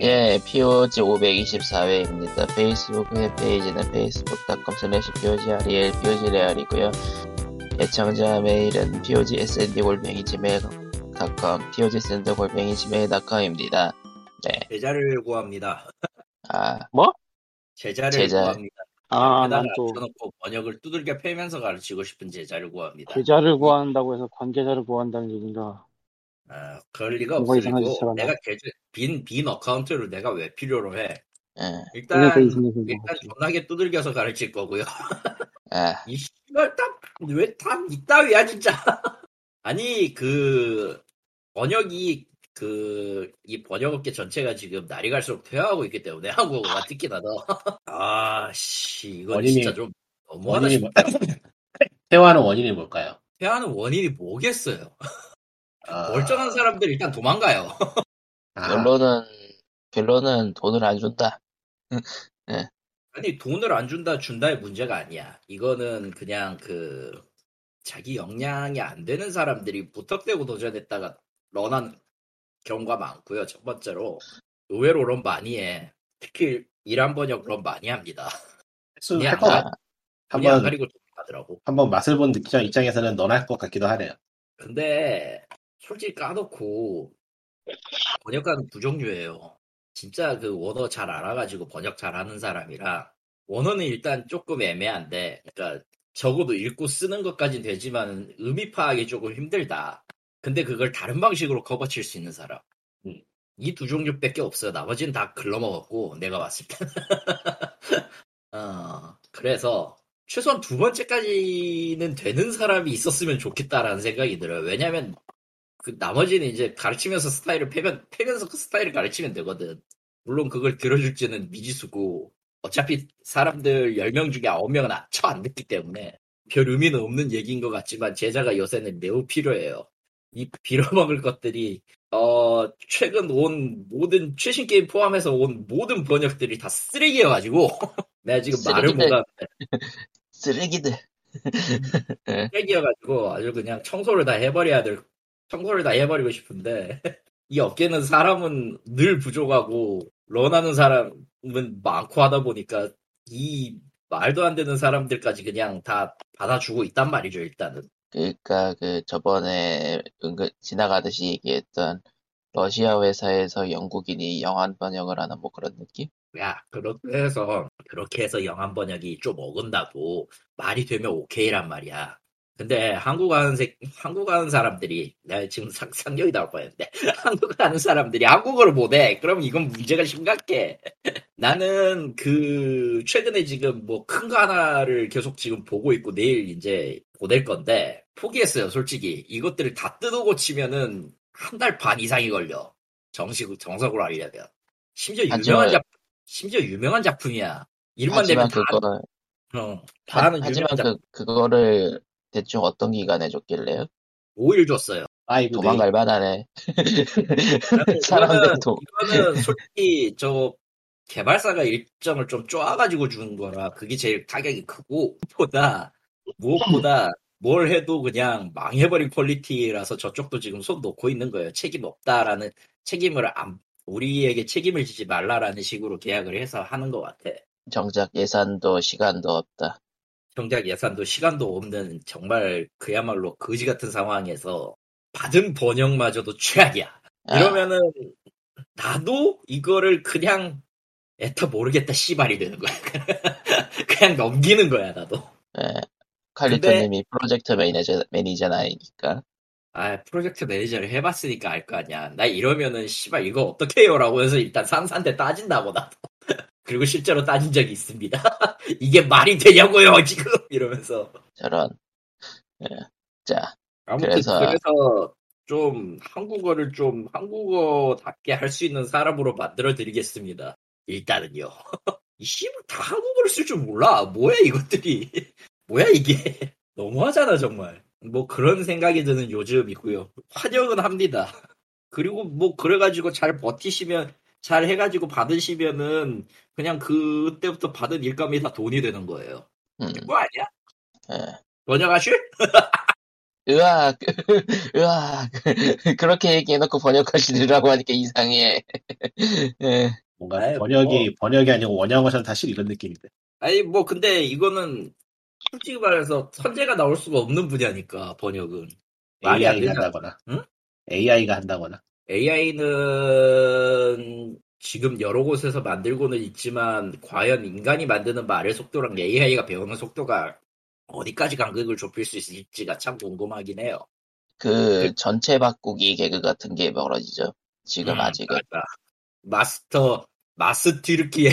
예, POG 524회입니다. 페이스북 웹페이지는 facebook.com slash POGREL, POGREAL이고요. 애청자 메일은 POGSND-골뱅이 gmail.com, POGSND-골뱅이 gmail.com입니다. 네. 제자를 구합니다. 아, 제자를 제자. 구합니다. 아, 에다가 난또 앉혀놓고 번역을 두들겨 패면서 가르치고 싶은 제자를 구합니다. 계좌를 구한다고 해서 관계자를 구한다는 얘기인가? 아, 그럴 리가 하나? 내가 계좌, 빈, 빈 account를 내가 왜 필요로 해? 예, 일단, 그러니까 일단. 존나게 두들겨서 가르칠 거고요. 아, 이 씨발 딱, 왜 다 이따위야, 진짜. 아니, 그, 번역이, 그, 이 번역업계 전체가 지금 날이 갈수록 퇴화하고 있기 때문에 한국어가 특히나 더. 아, 씨, 이건 원인이- 진짜 좀 너무하다 싶다. 뭐, 퇴화하는 원인이 뭘까요? 퇴화하는 원인이 뭐겠어요? 아, 멀쩡한 사람들 일단 도망가요. 아, 결론은, 결론은 돈을 안 준다. 아니 돈을 안 준다 준다의 문제가 아니야. 이거는 그냥 그 자기 역량이 안 되는 사람들이 무턱대고 도전했다가 런한 경우가 많고요. 첫 번째로 의외로 런 많이 해. 특히 일 한 번역 런 많이 합니다. 수- 그냥 안 한번 가리고 도망가더라고. 한번 맛을 본 늑장 입장에서는 넌할 것 같기도 하네요. 근데 솔직히 까놓고 번역가는 두 종류예요. 진짜 그 원어 잘 알아가지고 번역 잘하는 사람이랑 원어는 일단 조금 애매한데, 그러니까 적어도 읽고 쓰는 것까진 되지만 의미 파악이 조금 힘들다. 근데 그걸 다른 방식으로 커버칠 수 있는 사람. 음. 이두 종류밖에 없어요. 나머지는 다 글러먹었고 내가 봤을 때. 어, 그래서 최소한 두 번째까지는 되는 사람이 있었으면 좋겠다라는 생각이 들어요. 왜냐면 그 나머지는 이제 가르치면서 스타일을 패면 패면서 그 스타일을 가르치면 되거든. 물론 그걸 들어줄지는 미지수고 어차피 사람들 10명 중에 9명은 처안 듣기 때문에 별 의미는 없는 얘기인 것 같지만 제자가 요새는 매우 필요해요. 이 빌어먹을 것들이 어 최근 온 모든 최신 게임 포함해서 온 모든 번역들이 다 쓰레기여가지고 내가 지금 말을 쓰레기들. 못하는데 쓰레기들. 쓰레기여가지고 아주 그냥 청소를 다 해버려야 될 청소를 다 해버리고 싶은데 이 업계는 사람은 늘 부족하고 런하는 사람은 많고 하다 보니까 이 말도 안 되는 사람들까지 그냥 다 받아주고 있단 말이죠 일단은 그러니까 그 저번에 은근 지나가듯이 얘기했던 러시아 회사에서 영국인이 영한 번역을 하는 뭐 그런 느낌? 야 그렇게 해서 그렇게 해서 영한 번역이 좀 어긋나도 말이 되면 오케이란 말이야 근데 한국 하는 새, 한국 하는 사람들이 내가 지금 상, 상경이 나올 뻔했는데 한국 하는 사람들이 한국어를 못해. 그럼 이건 문제가 심각해. 나는 그 최근에 지금 뭐 큰 거 하나를 계속 지금 보고 있고 내일 이제 보낼 건데 포기했어요 솔직히. 이것들을 다 뜯어 고 치면은 한 달 반 이상이 걸려. 정식 정석으로 하려면. 심지어 유명한 작품 심지어 유명한 작품이야. 이름만 내면 다, 그거, 어, 다 아는 하지만 그, 그거를 대충 어떤 기간에 줬길래요? 5일 줬어요 five 도망갈 만하네. 나는 사람들 도, 이거는 솔직히 저 개발사가 일정을 좀 쪼아가지고 주는 거라 그게 제일 타격이 크고 무엇보다 무엇보다 뭘 해도 그냥 망해버린 quality라서 저쪽도 지금 손 놓고 있는 거예요. 책임 없다라는 책임을 안 우리에게 책임을 지지 말라라는 식으로 계약을 해서 하는 것 같아. 정작 예산도 시간도 없다. 정작 예산도 시간도 없는 정말 그야말로 거지 같은 상황에서 받은 번역마저도 최악이야. 아, 이러면은 나도 이거를 그냥 에타 모르겠다 씨발이 되는 거야. 그냥 넘기는 거야 나도. 예. 칼리토님이 프로젝트 매니저, 매니저나이니까. 아 프로젝트 매니저를 해봤으니까 알 거 아니야. 나 이러면은 씨발 이거 어떻게 해요라고 해서 일단 상사한테 따진다고 나도. 그리고 실제로 따진 적이 있습니다. 이게 말이 되냐고요 지금 이러면서. 저런. 예. 자, 아무튼 그래서- 그래서, 좀 한국어를 좀 한국어답게 할 수 있는 사람으로 만들어 드리겠습니다. 일단은요. 이 씨발 다 한국어를 쓸 줄 몰라. 뭐야 이것들이. 뭐야 이게. 너무하잖아 정말. 뭐 그런 생각이 드는 요즘이고요. 환영은 합니다. 그리고 뭐 그래가지고 잘 버티시면 잘 해가지고 받으시면은 그냥 그때부터 받은 일감이 다 돈이 되는 거예요. 음, 뭐 아니야? 예. 번역하실? 으악, 으악. 그렇게 얘기해놓고 번역하시느라고 하니까 이상해. 예. 뭔가 번역이 번역이 아니고 원양어션 다시 이런 느낌인데. 아니 뭐 근데 이거는 솔직히 말해서 선제가 나올 수가 없는 분야니까 번역은 AI가. 한다거나. 응? AI가 한다거나. AI는 지금 여러 곳에서 만들고는 있지만 과연 인간이 만드는 말의 속도랑 AI가 배우는 속도가 어디까지 간극을 좁힐 수 있을지가 참 궁금하긴 해요. 그 전체 바꾸기 개그 같은 게 벌어지죠. 지금 음, 아직은. 맞아. 마스터 마스티르키의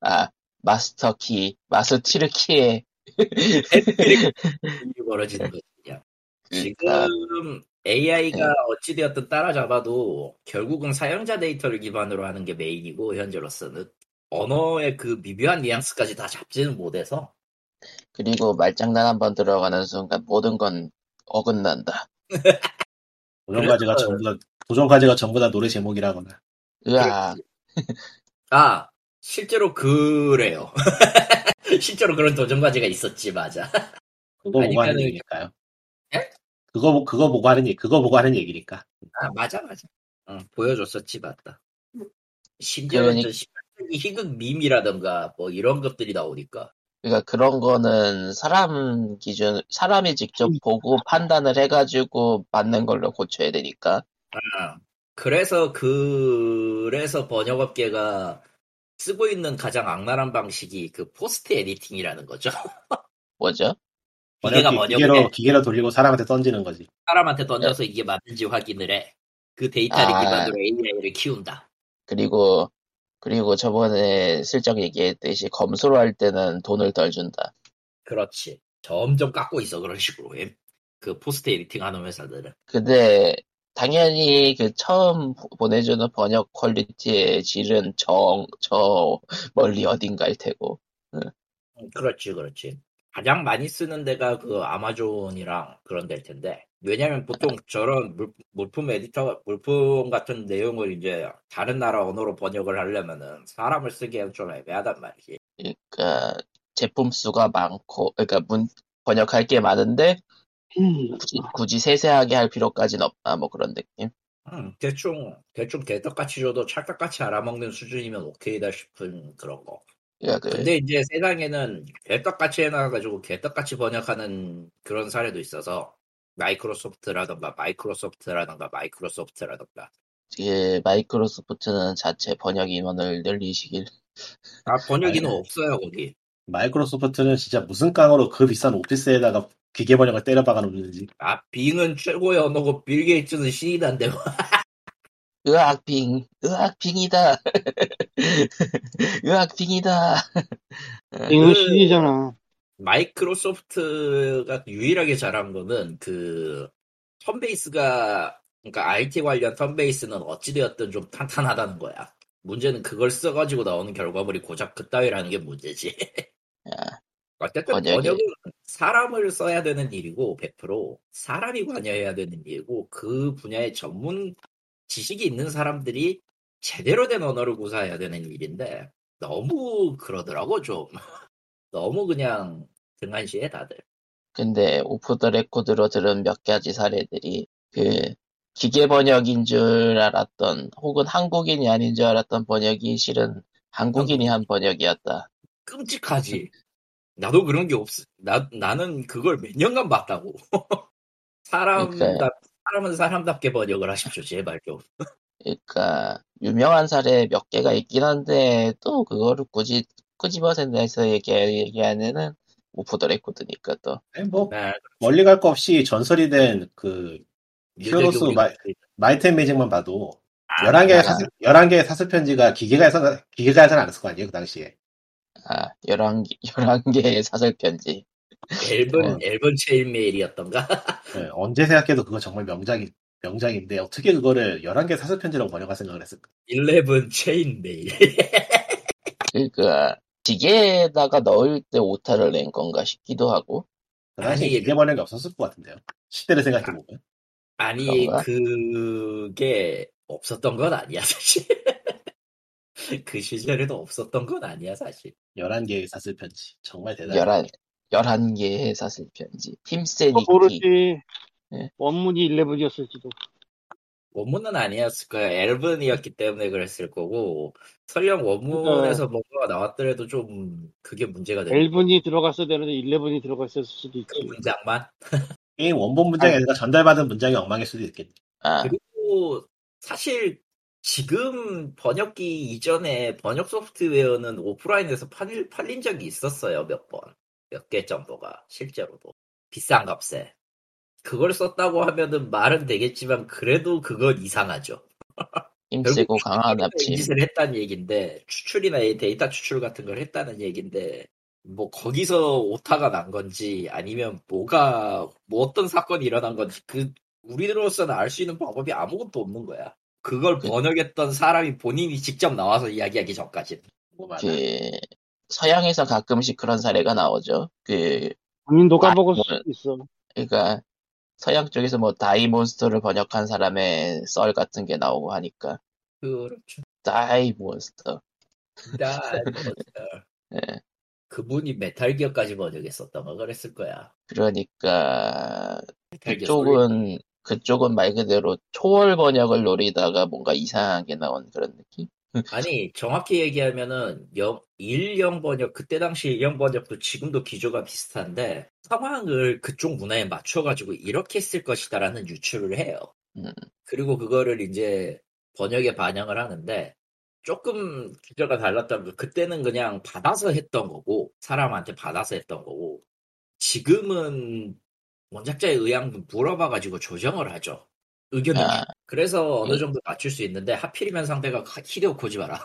아, 마스터키, 마스티르키의 일이 벌어지는 거지. 그러니까 지금 AI가 어찌되었든 따라잡아도 결국은 사용자 데이터를 기반으로 하는 게 메인이고 현재로서는 언어의 그 미묘한 뉘앙스까지 다 잡지는 못해서 그리고 말장난 한 번 들어가는 순간 모든 건 어긋난다. 도전 과제가 그래서- 전부 다 도전 과제가 전부 다 노래 제목이라거나. 으악, 아 실제로 그래요. 실제로 그런 도전 과제가 있었지 맞아. 그거 아니면은- 얘기니까요. 예? 그거 보- 그거 보고 하는 얘기 그거 보고 하는 얘기니까. 아 맞아 맞아. 응, 보여줬었지 맞다. 심지어는 그러니- 저 18세기 희극 밈이라던가 뭐 이런 것들이 나오니까 그러니까 그런 거는 사람 기준, 사람이 직접 보고 판단을 해가지고 맞는 걸로 고쳐야 되니까. 아, 그래서 그래서 번역업계가 쓰고 있는 가장 악랄한 방식이 그 post editing이라는 거죠. 뭐죠? 기계가 번역기 번역을 기계로 해. 기계로 돌리고 사람한테 던지는 거지. 사람한테 던져서 이게 맞는지 확인을 해. 그 데이터를 아. 기반으로 AI를 키운다. 그리고, 그리고 저번에 슬쩍 얘기했듯이 검수로 할 때는 돈을 덜 준다. 그렇지. 점점 깎고 있어 그런 식으로. 예. 그 post editing 하는 회사들은. 근데, 당연히 그 처음 보내주는 번역 quality의 질은 정, 저 멀리 어딘가일 테고. 음, 그렇지, 그렇지. 가장 많이 쓰는 데가 그 아마존이랑 그런 데일 텐데. 왜냐면 보통 저런 물, 물품 에디터, 물품 같은 내용을 이제 다른 나라 언어로 번역을 하려면은 사람을 쓰기엔 좀 애매하단 말이지. 그러니까, 제품 수가 많고, 그러니까 문, 번역할 게 많은데, 굳이, 굳이 세세하게 할 필요까지는 없다, 뭐 그런 느낌. 음, 대충, 대충 개떡같이 줘도 찰떡같이 알아먹는 수준이면 오케이다 싶은 그런 거. 그러니까 그, 근데 이제 세상에는 개떡같이 해놔가지고 개떡같이 번역하는 그런 사례도 있어서 마이크로소프트라던가 마이크로소프트라던가 마이크로소프트라던가 그 마이크로소프트는 자체 번역 인원을 늘리시길. 아 번역인은 아니, 없어요 거기 마이크로소프트는 진짜 무슨 깡으로 그 비싼 오피스에다가 기계 번역을 때려 박아 놓는지. 아 빙은 최고의 언어고 빌 게이츠는 신이단데 뭐. 으악 빙, 으악 빙이다. 으악 빙이다. 이거 그- 신이잖아. 마이크로소프트가 유일하게 잘한 거는 그 턴베이스가 그러니까 IT 관련 턴베이스는 어찌되었든 좀 탄탄하다는 거야 문제는 그걸 써가지고 나오는 결과물이 고작 그따위라는 게 문제지 야, 어쨌든 번역이- 번역은 사람을 써야 되는 일이고 100% 사람이 관여해야 되는 일이고 그 분야의 전문 지식이 있는 사람들이 제대로 된 언어를 구사해야 되는 일인데 너무 그러더라고 좀. 너무 그냥 등한시해 다들. 근데 오프 더 레코드로 들은 몇 가지 사례들이 그 기계 번역인 줄 알았던 혹은 한국인이 아닌 줄 알았던 번역이 실은 한국인이 한 번역이었다. 끔찍하지. 나도 그런 게 없, 나, 나는 그걸 몇 년간 봤다고. 사람답, 그러니까요. 사람은 사람답게 번역을 하십시오 제발 좀. 그러니까 유명한 사례 몇 개가 있긴 한데 또 그거를 굳이 끄집어내서 얘기, 얘기하면은 오프 더 레코드니까 또. 아니, 뭐 네, 멀리 갈 거 없이 전설이 된 그 히어로스 유대교 마, 우리- Might and Magic만 봐도 아, 11개의 아. 사슬, 11개의 사슬 편지가 기계가 해서, 기계가 해서는 안 했을 거 아니에요, 그 당시에. 아 11개, 11개의 사슬 편지 Elven 어. Elven chain mail이었던가 네, 언제 생각해도 그거 정말 명작이, 명작인데, 어떻게 그거를 11개 사슬 편지라고 번역할 생각을 했을까? 11 chain mail 그러니까 기계에다가 넣을 때 오타를 낸 건가 싶기도 하고 그 당시에 아니, 기계 번역이 없었을 것 같은데요. 시대를 생각해보면. 아니 그런가? 그게 없었던 건 아니야 사실 그 시절에도 없었던 건 아니야 사실 11개의 사슬 편지. 정말 대단해. 11, 11개의 사슬 편지. 또 읽기. 모르지. 예. 원문이 11이었을지도. 원문은 아니었을 거야. 앨범이었기 때문에 그랬을 거고 설령 원문에서 뭔가가 나왔더라도 좀 그게 문제가 되는 11이 들어갔어야 되는데 11이 들어갔을 수도 있지. 그 문장만. 게임 원본 문장이 아니라 전달받은 문장이 엉망일 수도 있겠네. 아, 그리고 사실 지금 번역기 이전에 번역 소프트웨어는 오프라인에서 팔, 팔린 적이 있었어요. 몇 번. 몇 개 정도가 실제로도. 비싼 값에. 그걸 썼다고 하면은 말은 되겠지만 그래도 그건 이상하죠. 힘세고 강한 이 합체. 짓을 했다는 얘기인데 추출이나 이 데이터 추출 같은 걸 했다는 얘기인데 뭐 거기서 오타가 난 건지 아니면 뭐가 뭐 어떤 사건이 일어난 건지 그 우리로서는 알 수 있는 방법이 아무것도 없는 거야. 그걸 그- 번역했던 사람이 본인이 직접 나와서 이야기하기 전까지. 그, 서양에서 가끔씩 그런 사례가 나오죠. 그, 본인도 아, 까먹을 뭐- 수도 있어. 그러니까 서양 쪽에서 뭐 Die monster를 번역한 사람의 썰 같은 게 나오고 하니까 그렇죠. Die monster. 나 예. 그분이 Metal Gear까지 번역했었던 거 그랬을 거야. 그러니까 그쪽은 그쪽은 말 그대로 초월 번역을 노리다가 뭔가 이상하게 나온 그런 느낌. 아니 정확히 얘기하면은 영, 일형 번역 그때 당시 일형 번역도 지금도 기조가 비슷한데 상황을 그쪽 문화에 맞춰가지고 이렇게 쓸 것이다라는 유추를 해요. 음. 그리고 그거를 이제 번역에 반영을 하는데 조금 기조가 달랐다면 그때는 그냥 받아서 했던 거고 사람한테 받아서 했던 거고 지금은 원작자의 의향도 물어봐가지고 조정을 하죠. 의견을 아, 그래서 어느 음. 정도 맞출 수 있는데 하필이면 상대가 히데오 코지마라.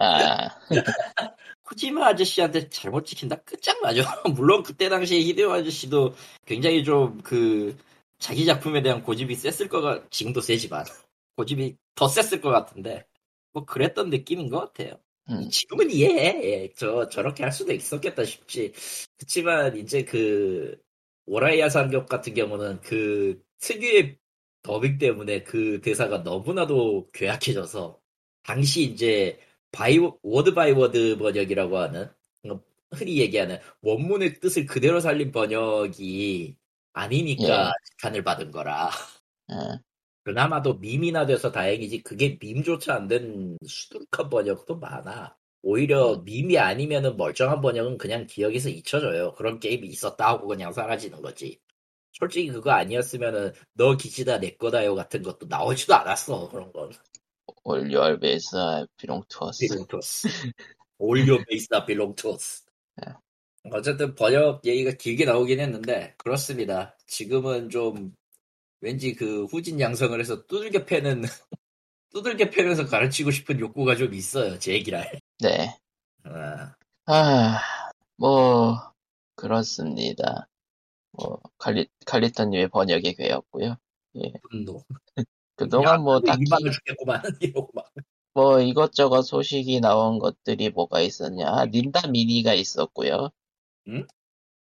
아, 코지마 아저씨한테 잘못 찍힌다 끝장나죠. 물론 그때 당시에 히데오 아저씨도 굉장히 좀 그 자기 작품에 대한 고집이 셌을 거가 지금도 세지만 고집이 더 셌을 것 같은데 뭐 그랬던 느낌인 것 같아요. 음. 지금은 이해해. 예, 저 저렇게 할 수도 있었겠다 싶지. 그렇지만 이제 그 오라이아 산격 같은 경우는 그 특유의 더빙 때문에 그 대사가 너무나도 괴악해져서 당시 이제 by word by word 번역이라고 하는 어, 흔히 얘기하는 원문의 뜻을 그대로 살린 번역이 아니니까 비판을 받은 거라. 아, 그나마도 밈이나 돼서 다행이지 그게 밈조차 안 된 수두룩한 번역도 많아. 오히려 밈이 아니면은 멀쩡한 번역은 그냥 기억에서 잊혀져요. 그런 게임이 있었다 하고 그냥 사라지는 거지. 솔직히 그거 아니었으면은 너 기지다 내 거다요 같은 것도 나오지도 않았어 그런 건. 올열 베이스 비롱 투어스. 빌롱토스. 올려 베이스나 빌롱토스. 어쨌든 번역 얘기가 길게 나오긴 했는데 그렇습니다. 지금은 좀 왠지 그 후진 양성을 해서 두들겨 패는 두들겨 패면서 가르치고 싶은 욕구가 좀 있어요. 제 얘기랄. 네. 아, 아, 뭐 그렇습니다. 뭐 칼리 칼리터님의 번역이 괴였고요. 분노. 그동안 뭐 딱히 이만을 죽겠구만 이러고 막. 뭐 이것저것 소식이 나온 것들이 뭐가 있었냐? 아, 닌다 미니가 있었고요.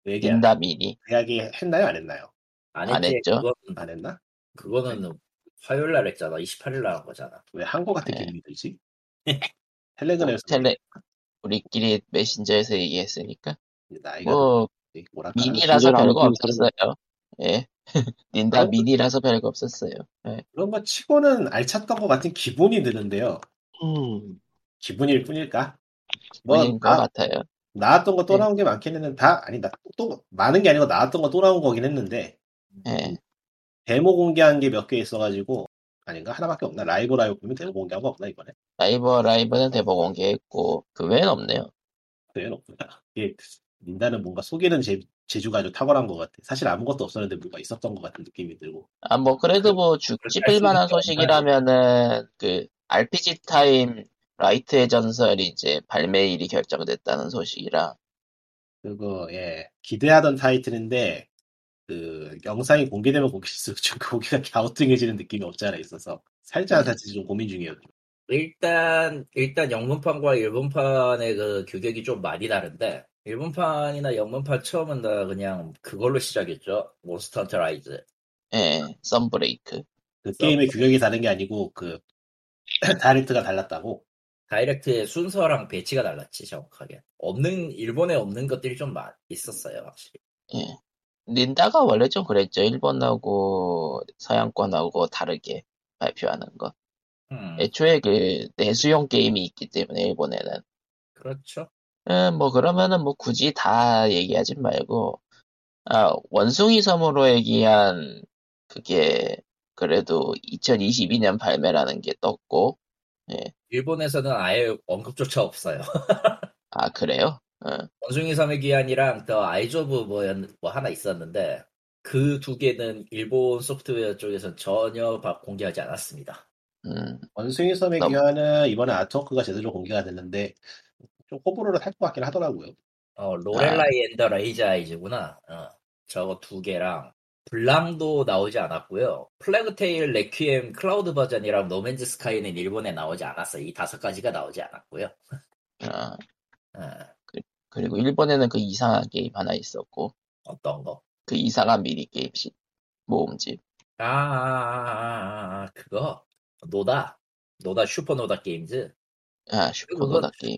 얘기 닌다 미니. 이야기 했나요? 안 했나요? 안, 안. 했죠? 그건, 안 했나? 그거는 화요일 날 했잖아. 28일 날 한 거잖아. 왜 한국 같은 네. 기분이 들지? 텔레그램에서 텔레 우리끼리 메신저에서 얘기했으니까 나이가 뭐 들지. 뭐랄까 미니라서 별거 없었어요. 예. 닌다 어? 미니라서 별거 없었어요. 예. 그런 거 치고는 알찼던 것 같은 기분이 드는데요. 음. 기분일 뿐일까? 뭐 뿐인 것 나, 같아요. 나왔던 거또 네. 나온 게 많긴 했는데 다 아니 나, 또 많은 게 아니고 나왔던 거 또 나온 거긴 했는데 예. 데모 공개한 게 몇 개 있어가지고 아닌가 하나밖에 없나 라이브 라이브 보면 데모 공개한 거 없나 이번에 Live A Live는 데모 공개했고 그 외엔 없네요. 그래요 없구나 이게 닌다는 뭔가 속이는 재, 재주가 아주 탁월한 것 같아. 사실 아무것도 없었는데 뭔가 있었던 것 같은 느낌이 들고. 아 뭐 그래도 뭐 죽, 그렇게 찝을 할 만한 소식이라면은 그 RPG Time 라이트의 전설이 이제 발매일이 결정됐다는 소식이라. 그거 예. 기대하던 타이틀인데 그 영상이 공개되면 공개될수록 좀 고개가 갸우뚱해지는 느낌이 없지 않아 있어서 살지 안 살지 좀 고민 중이에요 일단 일단 영문판과 일본판의 그 규격이 좀 많이 다른데 일본판이나 영문판 처음은 다 그냥 그걸로 시작했죠. Monster Hunter Rise. 예, Sunbreak. 그 게임의 규격이 다른 게 아니고 그 다이렉트가 달랐다고 다이렉트의 순서랑 배치가 달랐지 정확하게. 없는 일본에 없는 것들이 좀 많- 있었어요 확실히. 예. 닌다가 원래 좀 그랬죠. 일본하고 서양권하고 다르게 발표하는 거. 음, 애초에 그 내수용 게임이 있기 때문에 일본에는. 그렇죠. 예, 뭐 그러면은 뭐 굳이 다 얘기하진 말고 아, 원숭이 섬으로 얘기한 그게 그래도 2022년 발매라는 게 떴고 일본에서는 아예 언급조차 없어요. 아 그래요? 어, 원숭이 섬의 귀환이랑 The Eyes of 뭐, 뭐 하나 있었는데 그 두 개는 일본 소프트웨어 쪽에서 전혀 바- 공개하지 않았습니다. 음, 원숭이 섬의 너무- 귀환은 이번에 아트워크가 제대로 공개가 됐는데 좀 호불호를 살것 같긴 하더라고요. 어, Lorelei and the Laser Eyes구나. 어, 저거 두 개랑 Blanc도 나오지 않았고요. Plague Tale Requiem 클라우드 버전이랑 No Man's Sky는 일본에 나오지 않았어요. 이 다섯 가지가 나오지 않았고요. 어, 어, 그리고 일본에는 그 이상한 게임 하나 있었고 어떤 거? 그 이상한 미니 게임식 모음집. 아, 아, 아, 아, 아, 그거 노다 노다 슈퍼노다 Games 아 슈퍼노다 그거- 게임.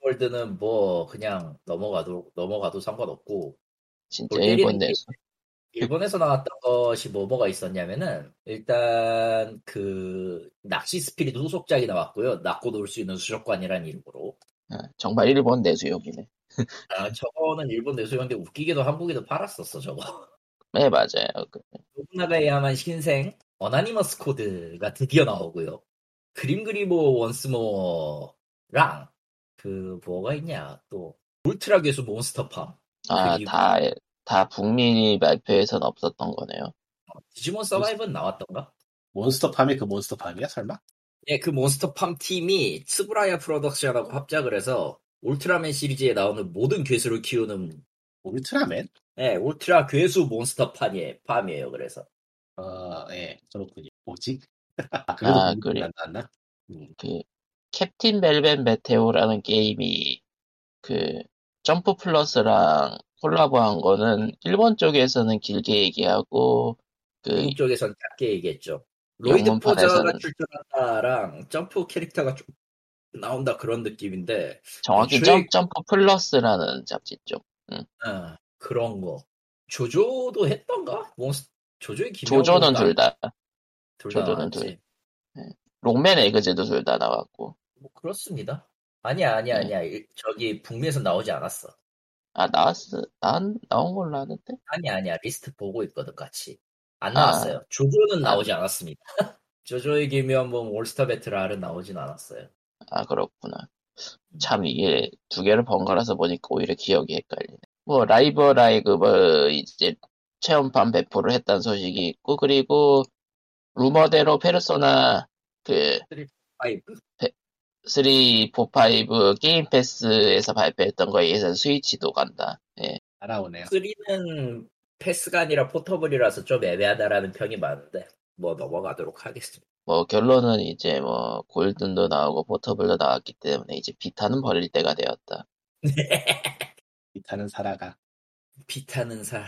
World는 뭐 그냥 넘어가도 넘어가도 상관없고 진짜 골 때리는 일본 게- 내에서 일본에서 나왔던 것이 뭐 뭐가 있었냐면은 일단 그 낚시 Spirit 후속작이 나왔고요. 낚고 놀 수 있는 수족관이라는 이름으로. 어, 정말 일본 내수용이네. 아 저거는 일본 내수용인데 웃기게도 한국에도 팔았었어 저거. 네 맞아요. 그, 노부나가의 야망 신생 Anonymous Code가 드디어 나오고요. GrimGrimoire OnceMore랑 그 뭐가 있냐 또 울트라 괴수 Monster Farm 아, 그리고- 다, 다 북미 발표에선 없었던 거네요. 디지몬 Survive는 나왔던가? Monster Farm이 그 Monster Farm이야 설마? 예, 그 Monster Farm 팀이 츠브라야 프로덕션하고 합작을 해서 울트라맨 시리즈에 나오는 모든 괴수를 키우는 울트라맨? 예, 울트라 괴수 Monster Farm이에요. Farm이에요. 그래서 어, 예, 그렇군요. 뭐지? 아, 그래도 아, 아, 그래. 안 나왔나? 음, 그, Captain Velvet Meteor라는 게임이, 그, Jump Plus랑 콜라보한 거는, 일본 쪽에서는 길게 얘기하고, 그, 미국 쪽에선 짧게 얘기했죠. 로이드 포저가 출전한다랑 점프 캐릭터가 좀 나온다 그런 느낌인데 정확히 점, Jump Plus라는 잡지 쪽. 아, 그런 거. 조조도 했던가? 몬스 조조의 조조는 둘 다, 둘 다 조조는. 둘. 록맨 에그제도 둘 다 나왔고. 뭐 그렇습니다. 아니야, 아니야, 네. 아니야. 일- 저기 북미에서 나오지 않았어. 아, 나왔어. 나, 나온 걸로 아는데? 아니야, 아니야. 리스트 보고 있거든, 같이. 안 아. 나왔어요. 조조는 아. 나오지 않았습니다. 조조의 기묘한 모험 All Star Battle R은 나오진 않았어요. 아, 그렇구나. 참, 이게 두 개를 번갈아서 보니까 오히려 기억이 헷갈리네. 뭐, Live A Live, 뭐, 이제, 체험판 배포를 했다는 소식이 있고, 그리고, 루머대로 페르소나, 그, five? 3, 4, 5 Game Pass에서 발표했던 거에 의해서 스위치도 간다. 예. 알아오네요. 3는 패스가 아니라 Portable이라서 좀 애매하다라는 평이 많은데, 뭐 넘어가도록 하겠습니다. 뭐, 결론은 이제 뭐, 골든도 나오고, 포터블도 나왔기 때문에 이제 비타는 버릴 때가 되었다. 비타는 살아가. 비타는 살,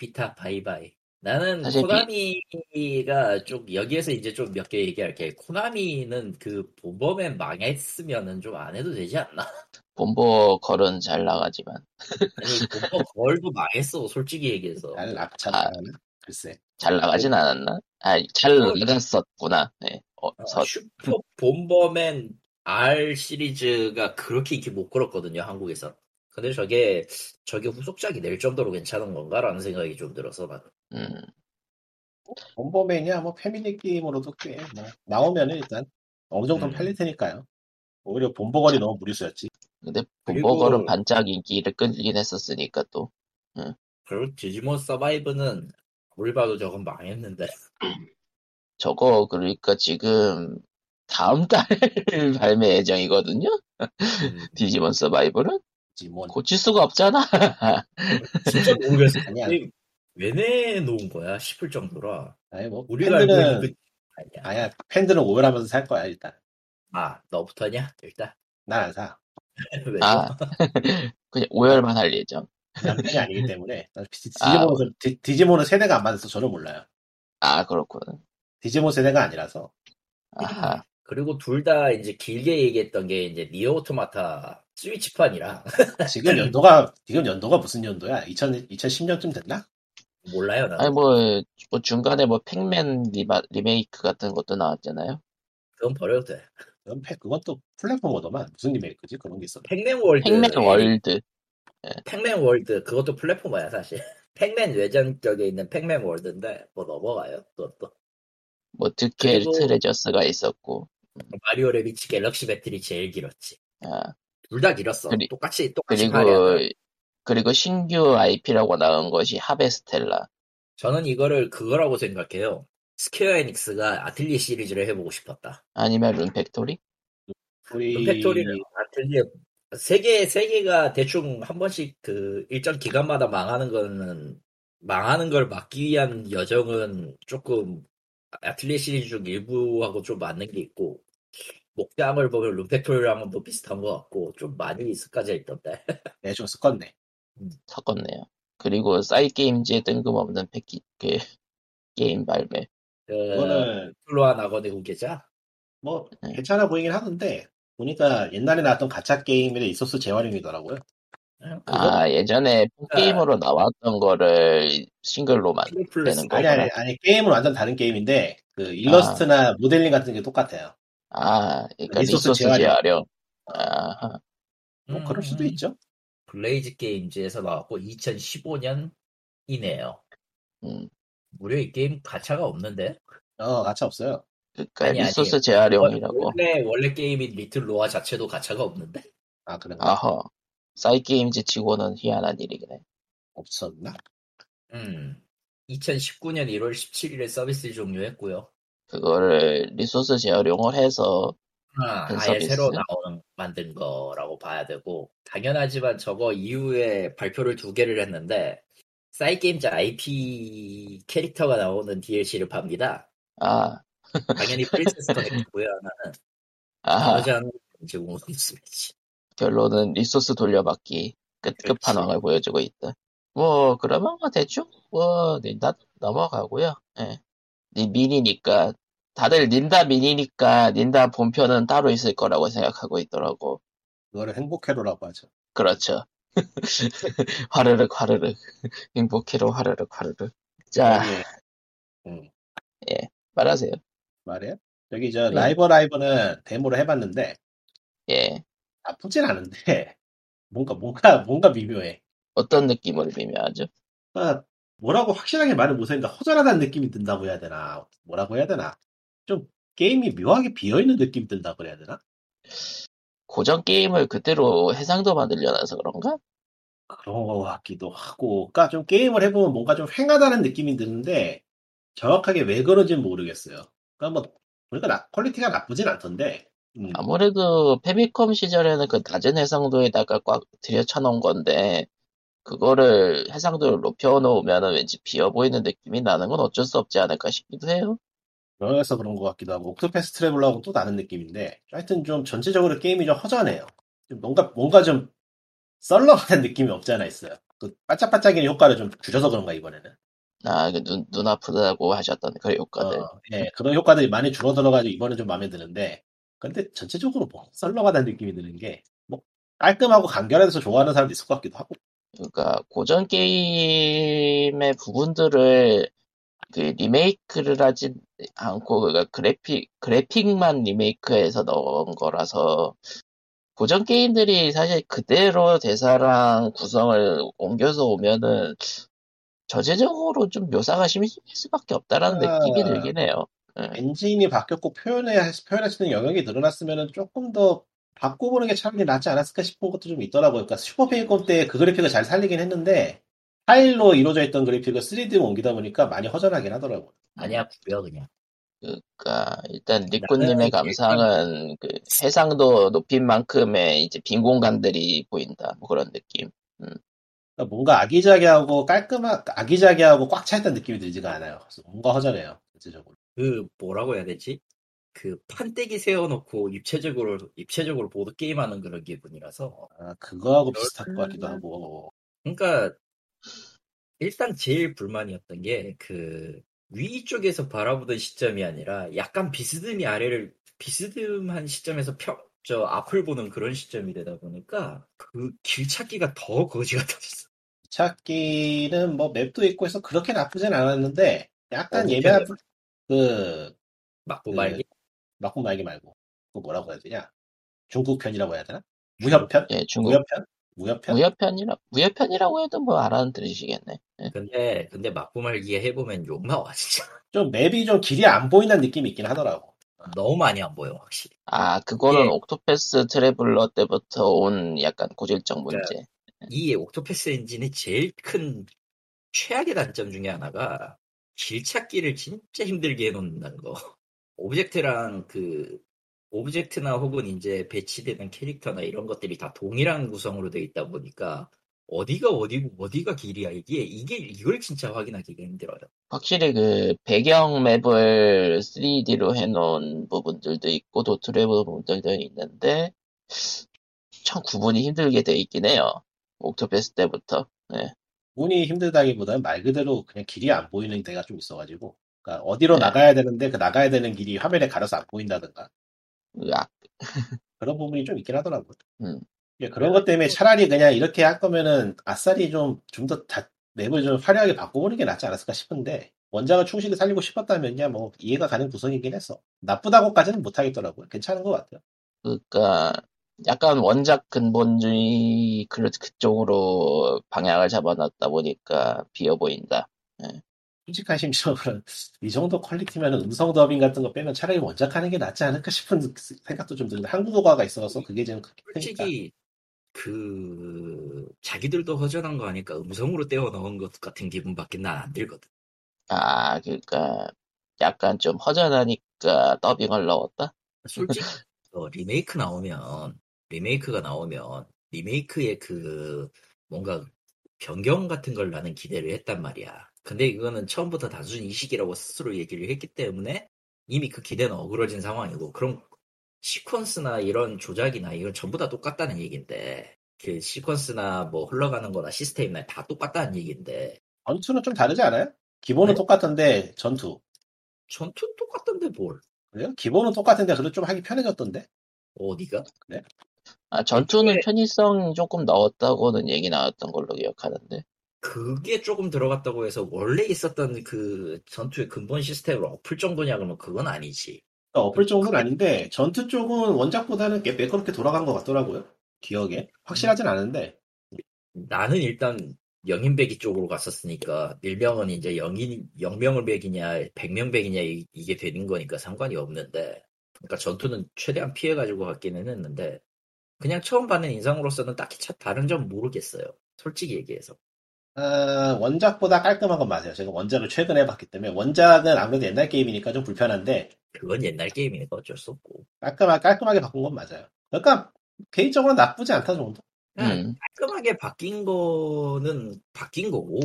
비타 바이바이. 나는 사실 비- 코나미가 좀 여기에서 이제 좀 몇 개 얘기할게. 코나미는 그 본범에 망했으면은 좀 안 해도 되지 않나? 본보 걸은 잘 나가지만. 아니 본범 걸도 망했어 솔직히 얘기해서. 나는 앞차 아. 글쎄. 잘 나가진 않았나? 아, 잘 어. 나갔었구나. 네. 어, 어, 서, 슈퍼 본범맨 R 시리즈가 그렇게 인기 못 끌었거든요 한국에서. 근데 저게 저게 후속작이 될 정도로 괜찮은 건가라는 생각이 좀 들어서 나는. 음, 본범맨이야 뭐 패밀리 게임으로도 꽤 뭐, 나오면은 일단 어느 정도 는 음. 팔릴 테니까요. 오히려 본보걸이 너무 무리수였지. 근데 그리고- 본보걸은 반짝 인기를 끌긴 했었으니까 또. 그리고 디지몬 서바이브는 뭘 봐도 저건 망했는데. 저거, 그러니까 지금, 다음 달 발매 예정이거든요? 음, 디지몬 서바이벌 은? 지몬. 고칠 수가 없잖아. 진짜 모르겠어. 아니야. 왜, 왜 내놓은 거야 싶을 정도라. 아니 뭐 우리가 알고 있는 팬들은 그 아니야. 아야 팬들은 오열하면서 살 거야 일단. 아 너부터냐? 일단 난 안 사. 왜? 아, 그냥 오열만 할 예정. 난 팬이 아니기 때문에. 난 디- 아. 디지몬은 디- 디지몬은 세대가 안 맞아서 저는 몰라요. 아, 그렇군. 디지몬 세대가 아니라서 아하. 그리고 둘 다 이제 길게 얘기했던 게 이제 니어 오토마타 스위치판이라 지금 연도가 지금 연도가 무슨 연도야? 2000 2010년쯤 됐나? 몰라요 나는. 아니 뭐, 뭐 중간에 뭐 팩맨 리마, 리메이크 같은 것도 나왔잖아요. 그건 버려도 돼. 그건 패- 그건 또 platformer더만 무슨 리메이크지? 그런 게 있었나? 팩맨 월드. 팩맨 월드. 팩맨 월드 그것도 플랫포머야 사실. 팩맨 외전 쪽에 있는 팩맨 월드인데 뭐 넘어가요. 또 또. 뭐 그리고- 트레저스가 있었고. 마리오 래비드 갤럭시 배틀이 제일 길었지. 아, 둘 다 길었어. 그리- 똑같이 똑같이 그리고 발휘하더라. 그리고 신규 IP라고 나온 것이 하베스텔라. 저는 이거를 그거라고 생각해요. 스퀘어 에닉스가 아틀리에 시리즈를 해보고 싶었다. 아니면 룬팩토리? 룬팩토리를 아틀리에 세개 세 개가 대충 한 번씩 그 일정 기간마다 망하는 거는 망하는 걸 막기 위한 여정은 조금 아틀리에 시리즈 중 일부하고 좀 맞는 게 있고 목장을 보면 또 비슷한 것 같고 좀 많이 습관져 있던데 네, 좀 섞었네. 섞었네요. 그리고 사이게임즈의 뜬금없는 패키, 그, 게임 발매. 그 그거는 리틀 노아 낙원의 후계자 뭐 네. 괜찮아 보이긴 하던데 보니까 옛날에 나왔던 가챠 게임의 리소스 재활용이더라고요. 아, 예전에 게임으로 나왔던 거를 싱글로만. 싱글 플러스 되는 아니. 아니 아니 게임은 완전 다른 게임인데 그 일러스트나 모델링 같은 게 똑같아요. 아, 그러니까 리소스 리소스 재활용. 재활용. 아, 뭐 그럴 수도 있죠. 블레이즈 게임즈에서 나왔고 2015년이네요. 음, 무려 이 게임 가차가 없는데? 어 가차 없어요. 그러니까 아니, 리소스 아니에요. 재활용이라고. 원래 원래 게임인 리틀 노아 자체도 가차가 없는데? 아 그런가 아허. 사이 게임즈 치고는 희한한 일이긴 해. 없었나? 음. 2019년 1월 17일에 서비스 종료했고요. 그거를 리소스 재활용을 해서 아, 그 아예? 새로 나오는 만든 거라고 봐야 되고 당연하지만 저거 이후에 발표를 두 개를 했는데 사이 게임즈 IP 캐릭터가 나오는 DLC를 팝니다. 아, 당연히 프린세스 커넥트고요. 하나는 아, 나머지 하나는 이제 우마무스메지. 결론은 리소스 돌려받기 끝. 끝판왕을 보여주고 있다. 뭐, 그러면 뭐 대충, 뭐, 닌다 넘어가고요. 예. 니- 미니니까, 다들 닌다 미니니까 닌다 본편은 따로 있을 거라고 생각하고 있더라고. 그거를 행복회로라고 하죠. 그렇죠. 화르륵, 화르륵. 행복해로 화르륵, 화르륵. 자, 저기, 음, 말하세요. 말이에요. 저기 저 네. 라이버 라이버는 데모를 해봤는데 예. 나쁘진 않은데 뭔가 뭔가 뭔가 미묘해. 어떤 느낌을 비묘하죠? 그러니까 뭐라고 확실하게 말을 못하니까 허전하다는 느낌이 든다고 해야 되나? 뭐라고 해야 되나? 좀 게임이 묘하게 비어있는 느낌이 든다고 그래야 되나? 고전 게임을 그대로 해상도만 늘려놔서 그런가? 그런 거 같기도 하고. 그러니까 좀 게임을 해보면 뭔가 좀 휑하다는 느낌이 드는데 정확하게 왜 그런지는 모르겠어요. 그러니까 뭐 보니까 나- 퀄리티가 나쁘진 않던데. 음, 아무래도 패미컴 시절에는 그 낮은 해상도에다가 꽉 들여쳐놓은 건데, 그거를 해상도를 높여놓으면 왠지 비어 보이는 느낌이 나는 건 어쩔 수 없지 않을까 싶기도 해요. 그래서 그런 것 같기도 하고 옥토패스 트래블러하고 또 다른 느낌인데 하여튼 좀 전체적으로 게임이 좀 허전해요 좀 뭔가 뭔가 좀 썰렁한 느낌이 없지 않아 있어요 그 반짝반짝이는 효과를 좀 줄여서 그런가 이번에는 아, 그 눈, 눈 아프다고 하셨던 그 효과들. 어, 예, 그런 효과들이 많이 줄어들어가지고 이번엔 좀 마음에 드는데, 근데 전체적으로 뭐 썰렁하다는 느낌이 드는 게, 뭐 깔끔하고 간결해서 좋아하는 사람도 있을 것 같기도 하고, 그러니까 고전 게임의 부분들을 그 리메이크를 하지 않고 그러니까 그래픽 그래픽만 리메이크해서 넣은 거라서 고전 게임들이 사실 그대로 대사랑 구성을 옮겨서 오면은 저체적으로 좀 묘사가 심해질 수밖에 없다라는 아. 느낌이 들긴 해요. 엔진이 바뀌었고 표현해, 표현할 수 있는 영역이 늘어났으면 조금 더 바꿔보는 게 차라리 낫지 않았을까 싶은 것도 좀 있더라고요. 그러니까 슈퍼 패미컴 때 그 그래픽을 잘 살리긴 했는데, 타일로 이루어져 있던 그래픽을 3D로 옮기다 보니까 많이 허전하긴 하더라고요. 아니야 구려 그냥. 그러니까 일단 리꾸님의 나는 감상은 그 해상도 높인 만큼의 이제 빈 공간들이 보인다 뭐 그런 느낌. 그러니까 뭔가 아기자기하고 깔끔한, 아기자기하고 꽉 차있다는 느낌이 들지가 않아요. 그래서 뭔가 허전해요. 전체적으로. 그 뭐라고 해야 되지? 그 판때기 세워놓고 입체적으로 입체적으로 보드 게임하는 그런 기분이라서. 아, 그거하고 비슷할 것 같기도 하고. 그러니까 일단 제일 불만이었던 게 그 위 쪽에서 바라보던 시점이 아니라 약간 비스듬히 아래를 비스듬한 시점에서 평, 저 앞을 보는 그런 시점이 되다 보니까 그 길 찾기가 더 거지 같았어. 찾기는 뭐 맵도 있고 해서 그렇게 나쁘진 않았는데 약간 어, 예매한 그 그- 말기. 맞고 말기 말고 그 뭐라고 해야 되냐 중국 편이라고 해야 되나 무협편 예, 중국 무협편 무협편 무협편이라 무협편이라고 해도 뭐 알아들으시겠네. 예. 근데 근데 맞고 말기에 해보면 욕 나와 진짜. 좀 맵이 좀 길이 안 보인다는 느낌이 있긴 하더라고 너무 많이 안 보여 확실히. 아, 그거는 예. 옥토패스 트래블러 때부터 온 약간 고질적 문제. 이 옥토패스 엔진의 제일 큰 최악의 단점 중에 하나가 길 찾기를 진짜 힘들게 해놓는다는 거. 오브젝트랑 그 오브젝트나 혹은 이제 배치되는 캐릭터나 이런 것들이 다 동일한 구성으로 돼 있다 보니까 어디가 어디고 어디가 길이야 이게 이게 이걸 진짜 확인하기가 힘들어요. 확실히 그 배경 맵을 3D로 해놓은 부분들도 있고 도트맵 부분들도 있는데 참 구분이 힘들게 돼 있긴 해요. 옥토패스 때부터. 예. 운이 힘들다기보다는 말 그대로 그냥 길이 안 보이는 데가 좀 있어가지고 그러니까 어디로 네. 나가야 되는데 그 나가야 되는 길이 화면에 가려서 안 보인다든가 으악. 그런 부분이 좀 있긴 하더라고요. 음. 예, 그런 것 때문에 차라리 그냥 이렇게 할 거면은 아싸리 좀 좀 더 맵을 좀 화려하게 바꿔보는 게 낫지 않았을까 싶은데 원작을 충실히 살리고 싶었다면야 뭐 이해가 가는 구성이긴 했어. 나쁘다고까지는 못하겠더라고요. 괜찮은 것 같아요. 그러니까 약간 원작 근본주의 그- 그쪽으로 방향을 잡아놨다 보니까 비어 보인다. 솔직한 심정으로는 이 정도 퀄리티면 음성 더빙 같은 거 빼면 차라리 원작 하는 게 낫지 않을까 싶은 생각도 좀 드는데 한국어가 있어서 그게 좀 크니까. 솔직히 그 자기들도 허전한 거 아니까 음성으로 떼어 넣은 것 같은 기분밖에 난 안 들거든. 아, 그러니까 약간 좀 허전하니까 더빙을 넣었다? 솔직히 어, 리메이크 나오면 리메이크가 나오면 리메이크의 그 뭔가 변경 같은 걸 나는 기대를 했단 말이야. 근데 이거는 처음부터 단순 이식이라고 스스로 얘기를 했기 때문에 이미 그 기대는 어그러진 상황이고 그럼 시퀀스나 이런 조작이나 이건 전부 다 똑같다는 얘기인데 그 시퀀스나 뭐 흘러가는 거나 시스템이나 다 똑같다는 얘기인데 전투는 좀 다르지 않아요? 기본은 네? 똑같은데 전투. 전투는 똑같던데 뭘 그래요? 기본은 똑같은데 그래도 좀 하기 편해졌던데? 어디가? 아, 전투는 편의성 조금 넣었다고는 얘기 나왔던 걸로 기억하는데. 그게 조금 들어갔다고 해서 원래 있었던 그 전투의 근본 시스템을 엎을 정도냐 그러면 그건 아니지. 그러니까 엎을 정도는 아닌데 전투 쪽은 원작보다는 꽤 매끄럽게 돌아간 것 같더라고요. 기억에. 확실하진 않은데 나는 일단 영인배기 쪽으로 갔었으니까 일명은 이제 영인 영명을 배기냐 백명 배기냐 이- 이게 되는 거니까 상관이 없는데 그러니까 전투는 최대한 피해 가지고 갔기는 했는데 그냥 처음 받는 인상으로서는 딱히 차 다른 점 모르겠어요. 솔직히 얘기해서. 아, 원작보다 깔끔한 건 맞아요. 제가 원작을 최근에 봤기 때문에 원작은 아무래도 옛날 게임이니까 좀 불편한데 그건 옛날 게임이니까 어쩔 수 없고. 깔끔하, 깔끔하게 바꾼 건 맞아요. 그러니까 개인적으로 나쁘지 않다 정도. 그냥 음. 깔끔하게 바뀐 거는 바뀐 거고,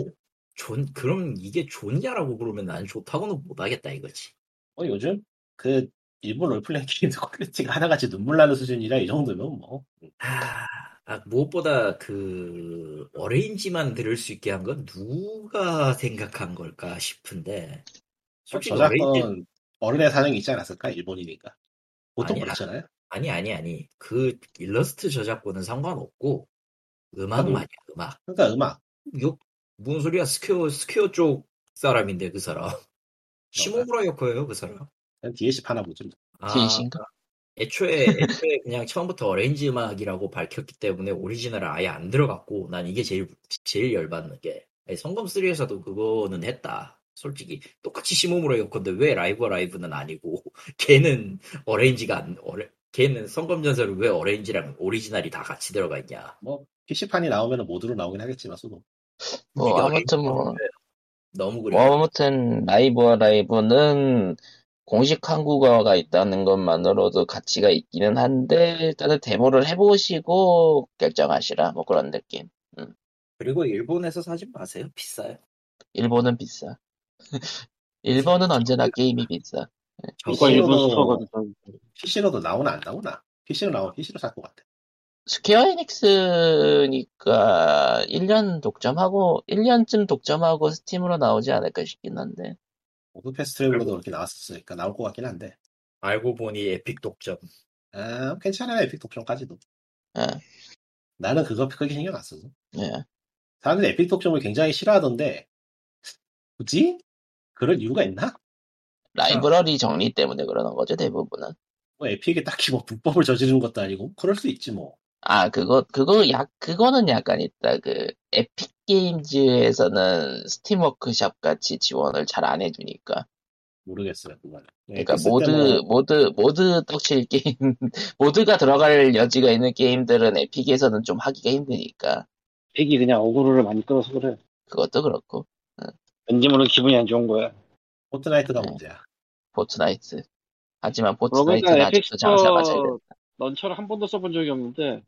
좋, 그럼 이게 좋냐라고 그러면 난 좋다고는 못하겠다 이거지. 어, 요즘 그 일본 롤플레잉 게임도 퀄리티가 하나같이 눈물 나는 수준이라 이 정도면 뭐 아, 아, 무엇보다 그 어레인지만 들을 수 있게 한 건 누가 생각한 걸까 싶은데, 솔직히 어레인지 저작권 어른의 사정이 있지 않았을까? 일본이니까. 보통 아니야. 그렇잖아요. 아니 아니 아니 그 일러스트 저작권은 상관없고 음악만이야 음악. 그러니까 음악. 요 무슨 소리야 스퀘어 스퀘어 쪽 사람인데 그 사람. 시모무라 요코예요 그 사람. 그냥 DLC 파나 보죠. 아, DLC인가? 애초에, 애초에 그냥 처음부터 어레인지 음악이라고 밝혔기 때문에 오리지널을 아예 안 들어갔고, 난 이게 제일, 제일 열받는 게. 아니, 성검 3에서도 그거는 했다. 솔직히. 똑같이 시모무라 요코인데 왜 라이브 어 라이브는 아니고, 걔는 어레인지가 안, 어레, 걔는 성검 전설을 왜 어레인지랑 오리지널이 다 같이 들어가 있냐. 뭐 PC판이 나오면 모두로 나오긴 하겠지만 수도. 뭐, 아무튼 뭐, 너무 그래. 뭐, 아무튼, 라이브와 라이브는 공식 한국어가 있다는 것만으로도 가치가 있기는 한데, 일단은 데모를 해보시고 결정하시라. 뭐 그런 느낌. 그리고 일본에서 사지 마세요. 비싸요. 일본은 비싸. 일본은 언제나 게임이 비싸. 저거 일본 PC로도, 스토어거든. PC로도 나오나 안 나오나? PC로 나오면 PC로 살 것 같아. 스퀘어 에닉스니까 1년 독점하고, 1년쯤 독점하고 스팀으로 나오지 않을까 싶긴 한데. 옥토패스 트래블러도 그렇게 나왔었으니까 나올 것 같긴 한데. 알고 보니 에픽 독점. 아, 괜찮아요. 에픽 독점까지도. 예, 나는 그거 크게 신경 안 써서. 예. 사람들이 에픽 독점을 굉장히 싫어하던데, 굳이? 그럴 이유가 있나? 라이브러리 정리 때문에 그러는 거죠, 대부분은. 뭐 에픽이 딱히 뭐 불법을 저지르는 것도 아니고, 그럴 수 있지 뭐. 아, 그거, 그거, 약, 그거는 약간 있다. 그, 에픽 게임즈에서는 스팀 워크샵 같이 지원을 잘 안 해주니까. 모르겠어요, 그거는. 그러니까 에픽 쓸 모드, 때는 모드, 모드 떡칠 게임, 모드가 들어갈 여지가 있는 게임들은 에픽에서는 좀 하기가 힘드니까. 에픽이 그냥 어그로를 많이 끌어서 그래. 그것도 그렇고. 왠지 모르게 기분이 안 좋은 거야. 포트나이트가 네. 문제야. 포트나이트. 하지만 그러고 포트나이트는 아직도 장사가 잘 된다. launcher를 한 번도 써본 적이 없는데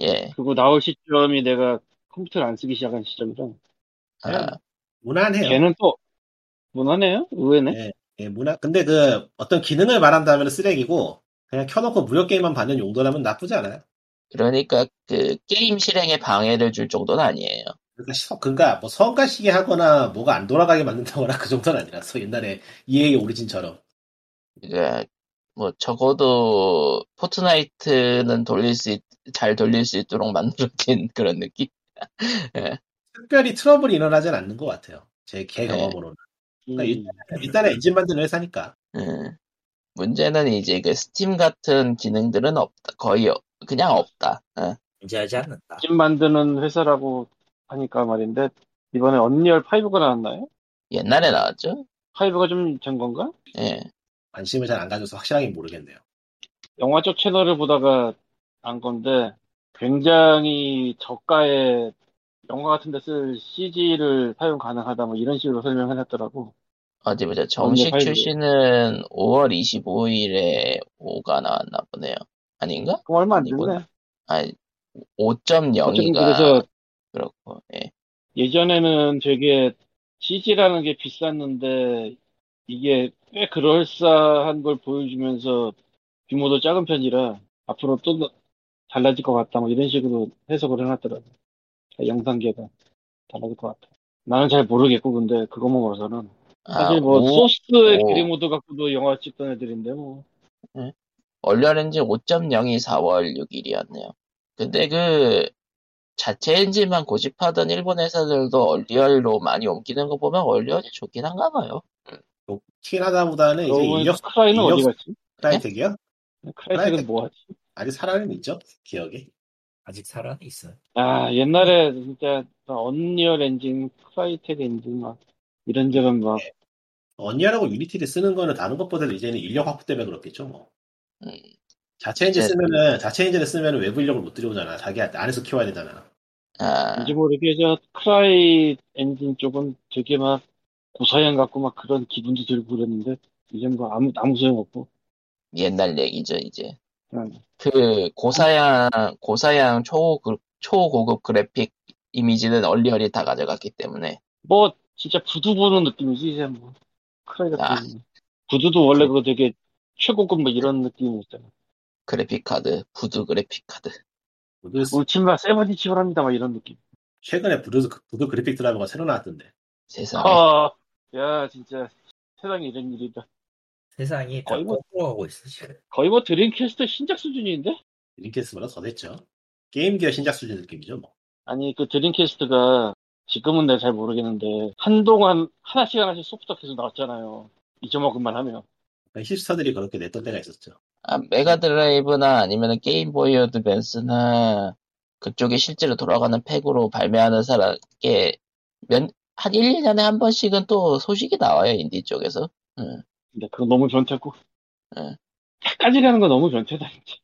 예. 그거 나올 시점이 내가 컴퓨터를 안 쓰기 시작한 시점이라 아, 무난해요. 걔는 또 무난해요? 의외네. 네. 예, 무난, 근데 그, 어떤 기능을 말한다면 쓰레기고, 그냥 켜놓고 무료 게임만 받는 용도라면 나쁘지 않아요. 그러니까 그 게임 실행에 방해를 줄 정도는 아니에요. 그러니까, 시- 그러니까 뭐 성가시게 하거나 뭐가 안 돌아가게 만든다거나 그 정도는 아니라서 옛날에 EA 오리진처럼. 그러니까 뭐 적어도 포트나이트는 돌릴 수, 있- 잘 돌릴 수 있도록 만들어진 그런 느낌? 특별히 트러블이 일어나진 않는 것 같아요. 제개 네. 경험으로는. 음, 그러니까 일단은 엔진 만드는 회사니까. 음. 문제는 이제 그 스팀 같은 기능들은 없다. 거의 없- 그냥 없다. 어. 존재하지 않는다. 집 만드는 회사라고 하니까 말인데 이번에 언리얼 5가 나왔나요? 옛날에 나왔죠? 5가 좀 된 건가? 예. 관심을 잘 안 가져서 확실하게 모르겠네요. 영화 쪽 채널을 보다가 안 건데 굉장히 저가의 영화 같은 데 쓸 CG를 사용 가능하다 뭐 이런 식으로 설명을 해놨더라고. 어디 보자. 정식. 출시는 5월 25일에 5가 나왔나 보네요. 아닌가? 그럼 얼마 안. 됐네. 아, 어쨌든 5.0이가 그래서 그렇고. 예. 예전에는 되게 CG라는 게 비쌌는데 이게 꽤 그럴싸한 걸 보여주면서 규모도 작은 편이라 앞으로 또 달라질 것 같다 뭐 이런 식으로 해석을 해놨더라고. 영상계가 달라질 것 같아. 나는 잘 모르겠고 근데 그것만 봐서는 사실 아, 뭐 오- 소스의 오. 게리 모드 갖고도 영화 찍던 애들인데 뭐 언리얼 엔진 5.0이 4월 6일이었네요. 근데 그 자체 엔진만 고집하던 일본 회사들도 언리얼로 많이 옮기는 거 보면 언리얼이 좋긴 한가 봐요. 좋긴 하다보다는 이제 인력 크라이는 인력- 어디 갔지? 크라이텍이요? 크라이텍은 뭐 하지? 아직 살아는 있죠? 기억에. 아직 살아는 있어. 아 옛날에 진짜 언리얼 엔진, 크라이텍 엔진 막 이런저런 막 언리얼하고 유니티를 쓰는 거는 다른 것보다도 이제는 인력 확보 때문에 그렇겠죠, 뭐. 음, 자체 엔진 이제- 쓰면은, 자체 엔진을 쓰면은 외부 인력을 못 들여오잖아. 자기 안에서 키워야 되잖아. 아, 이제 모르게 저 크라이 엔진 쪽은 되게 막 고사양 같고 막 그런 기분도 들고 그랬는데 이제 뭐 아무 아무 소용 없고 옛날 얘기죠, 이제. 응. 그 고사양, 고사양 초, 초고급 그래픽 이미지는 언리얼이 다 가져갔기 때문에. 뭐 진짜 부두 보는 느낌이지 이제 뭐 크라이 같은 아. 부두도 원래 그거 되게 최고급 뭐 이런 느낌이 있잖아 그래픽 카드, 부두 그래픽 카드. 부두, 울티마 세븐이 치열합니다 막 이런 느낌 최근에 부두, 부두 그래픽 드라이버가 새로 나왔던데. 세상에. 아, 야 진짜 세상에 이런 일이다 세상이 다 거의 뭐- 가고 있어 지금. 거의 뭐 드림캐스트 신작 수준인데? 드림캐스트보다 더 됐죠. 게임기어 신작 수준 느낌이죠, 뭐. 아니 그 드림캐스트가 지금은 내가 잘 모르겠는데 한동안 하나씩 하나씩 소프트가 계속 나왔잖아요 잊어먹을만 하면 히스터들이 그렇게 냈던 때가 있었죠. 아, 메가 드라이브나 아니면 게임보이 어드밴스나 그쪽에 실제로 돌아가는 팩으로 발매하는 사람께 몇, 한 1, 2년에 한 번씩은 또 소식이 나와요, 인디 쪽에서. 근데 그거 너무 변태고 응. 까지 가는 거 너무 변태다 진짜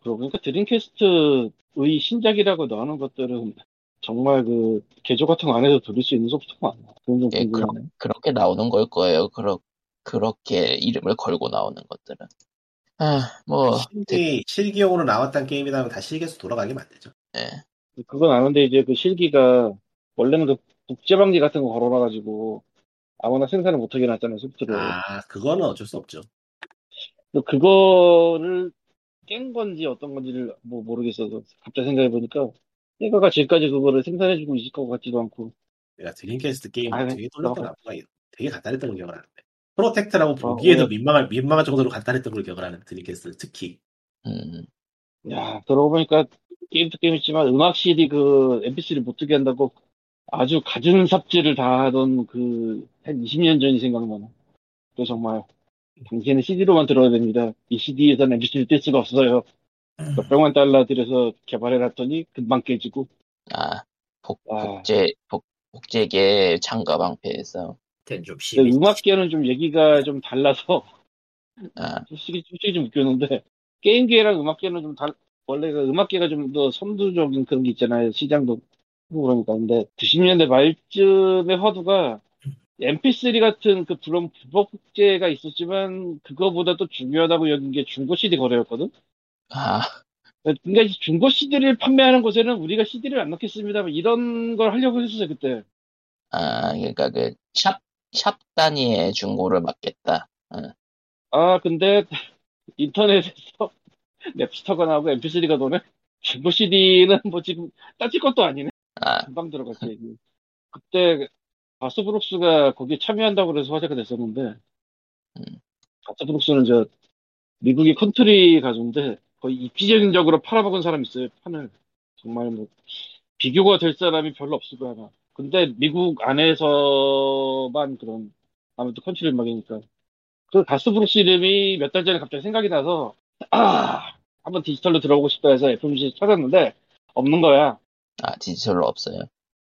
그러고 보니까 드림캐스트의 신작이라고 나오는 것들은 정말 그 개조 같은 거 안에서 들을 수 있는 소프트가 많나 그건 좀 예, 궁금하네 그렇게 나오는 걸 거예요. 그러, 그렇게 이름을 걸고 나오는 것들은. 아, 뭐, 실기, 실기용으로 나왔던 게임이라면 다시 실기에서 돌아가게 만들죠. 예. 그건 아는데 이제 그 실기가 원래는 그 복제방지 같은 거 걸어놔가지고 아무나 생산을 못하게 놨잖아요 소프트를 아, 그거는 어쩔 수 없죠. 그- 그거를 깬 건지 어떤 건지를 뭐 모르겠어서 갑자기 생각해 보니까 얘가가 지금까지 그거를 생산해주고 있을 것 같지도 않고 내가 드림캐스트 게임 아니, 되게 돌렸던 너무- 아빠가 되게 간단했던 기억을 하는데. protect라고 보기에도 어. 민망할 민망한 정도로 간단했던 걸 기억을 하는 드림캐스트 특히. 음, 야, 그러고 보니까 게임도 게임이지만 음악 CD 그 MP3를 못 듣게 한다고 아주 갖은 삽질을 다 하던 그 한 20년 전이 생각나네. 그 정말 당신은 CD로만 들어야 됩니다. 이 CD에서는 MP3를 뗄 수가 없어요. 몇백만 달러 들여서 개발해놨더니 금방 깨지고. 아, 복, 아. 복제, 복, 복제계 창가 방패에서, 좀. 음악계는 좀 얘기가 좀 달라서 아, 솔직히 솔직히 좀 웃겼는데 게임계랑 음악계는 좀 달, 원래가 음악계가 좀 더 선두적인 그런 게 있잖아요. 시장도 그러니까. 근데 90년대 말쯤의 화두가 MP3 같은 그 불법 복제가 있었지만 그거보다 또 중요하다고 여긴 게 중고 CD 거래였거든. 아, 그러니까 중고 CD를 판매하는 곳에는 우리가 CD를 안 넣겠습니다. 뭐 이런 걸 하려고 했었어요 그때. 아, 그러니까 그, 샵, 샵 단위의 중고를 받겠다. 아 근데 인터넷에서 냅스터가 나오고 MP3가 도네. 중고 CD는 뭐 지금 따질 것도 아니네. 아, 금방 들어갔지. 그때 가스브룩스가 거기에 참여한다고 그래서 화제가 됐었는데 음. 가스브룩스는 저 미국의 컨트리 가수인데 거의 입지전적으로 팔아먹은 사람 있어요 판을 정말 뭐 비교가 될 사람이 별로 없을 거야 아마. 근데 미국 안에서만 그런 아무튼 컨트리 음악이니까 그 가스 브룩스 이름이 몇 달 전에 갑자기 생각이 나서 아 한번 디지털로 들어보고 싶다 해서 FMC 찾았는데 없는 거야 아, 디지털로 없어요.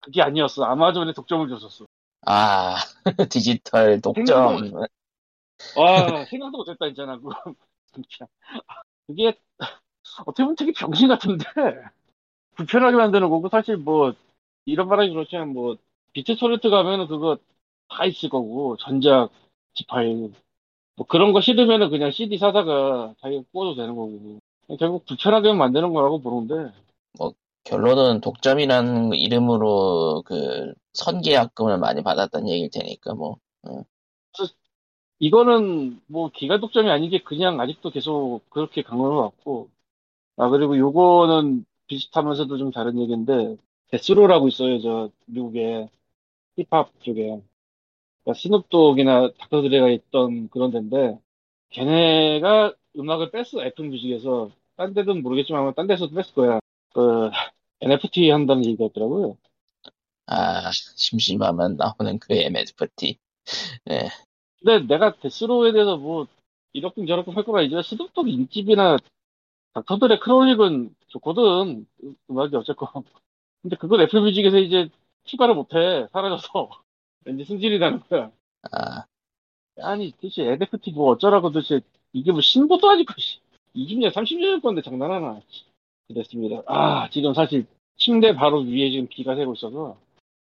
그게 아니었어 아마존에 독점을 줬었어 아, 디지털 독점. 와, 생각도 못했다, 있잖아, 그거. 진짜. 그게, 어떻게 보면 되게 병신 같은데, 불편하게 만드는 거고, 사실 뭐, 이런 말하기 그렇지만, 뭐, 비트 토렌트 가면은 그거 다 있을 거고, 전작, 지파일. 뭐, 그런 거 싫으면은 그냥 CD 사다가 자기가 꽂아도 되는 거고. 결국 불편하게 만드는 거라고 보는데, 결론은 독점이라는 이름으로 그 선계약금을 많이 받았다는 얘기일 테니까 뭐 이거는 뭐 기가 독점이 아니게 그냥 아직도 계속 그렇게 강론을 왔고 아 그리고 요거는 비슷하면서도 좀 다른 얘기인데 데스로라고 있어요 저 미국의 힙합 쪽에. 그러니까 스눕독이나 닥터드레가 있던 그런 데인데 걔네가 음악을 뺐어 애플 뮤직에서. 딴 데는 모르겠지만 딴 데서도 뺐을 거야. 그 NFT 한다는 얘기가 있더라고요. 아, 심심하면 나오는 그 MSFT. 네. 근데 내가 데스로에 대해서 뭐 이렇게 저렇게 할건 아니지만 스눕독 인집이나 닥터들의 크롤릭은 좋거든. 음- 음악이 어쨌건. 근데 그걸 애플 뮤직에서 이제 추가를 못해. 사라져서. 왠지 승질이 나는 거야. 아, 아니 도대체 NFT 뭐 어쩌라고 도대체 이게 뭐 신보도 아니고 씨. 20년 30년 건데 장난하나 그랬습니다 아 지금 사실 침대 바로 위에 지금 비가 새고 있어서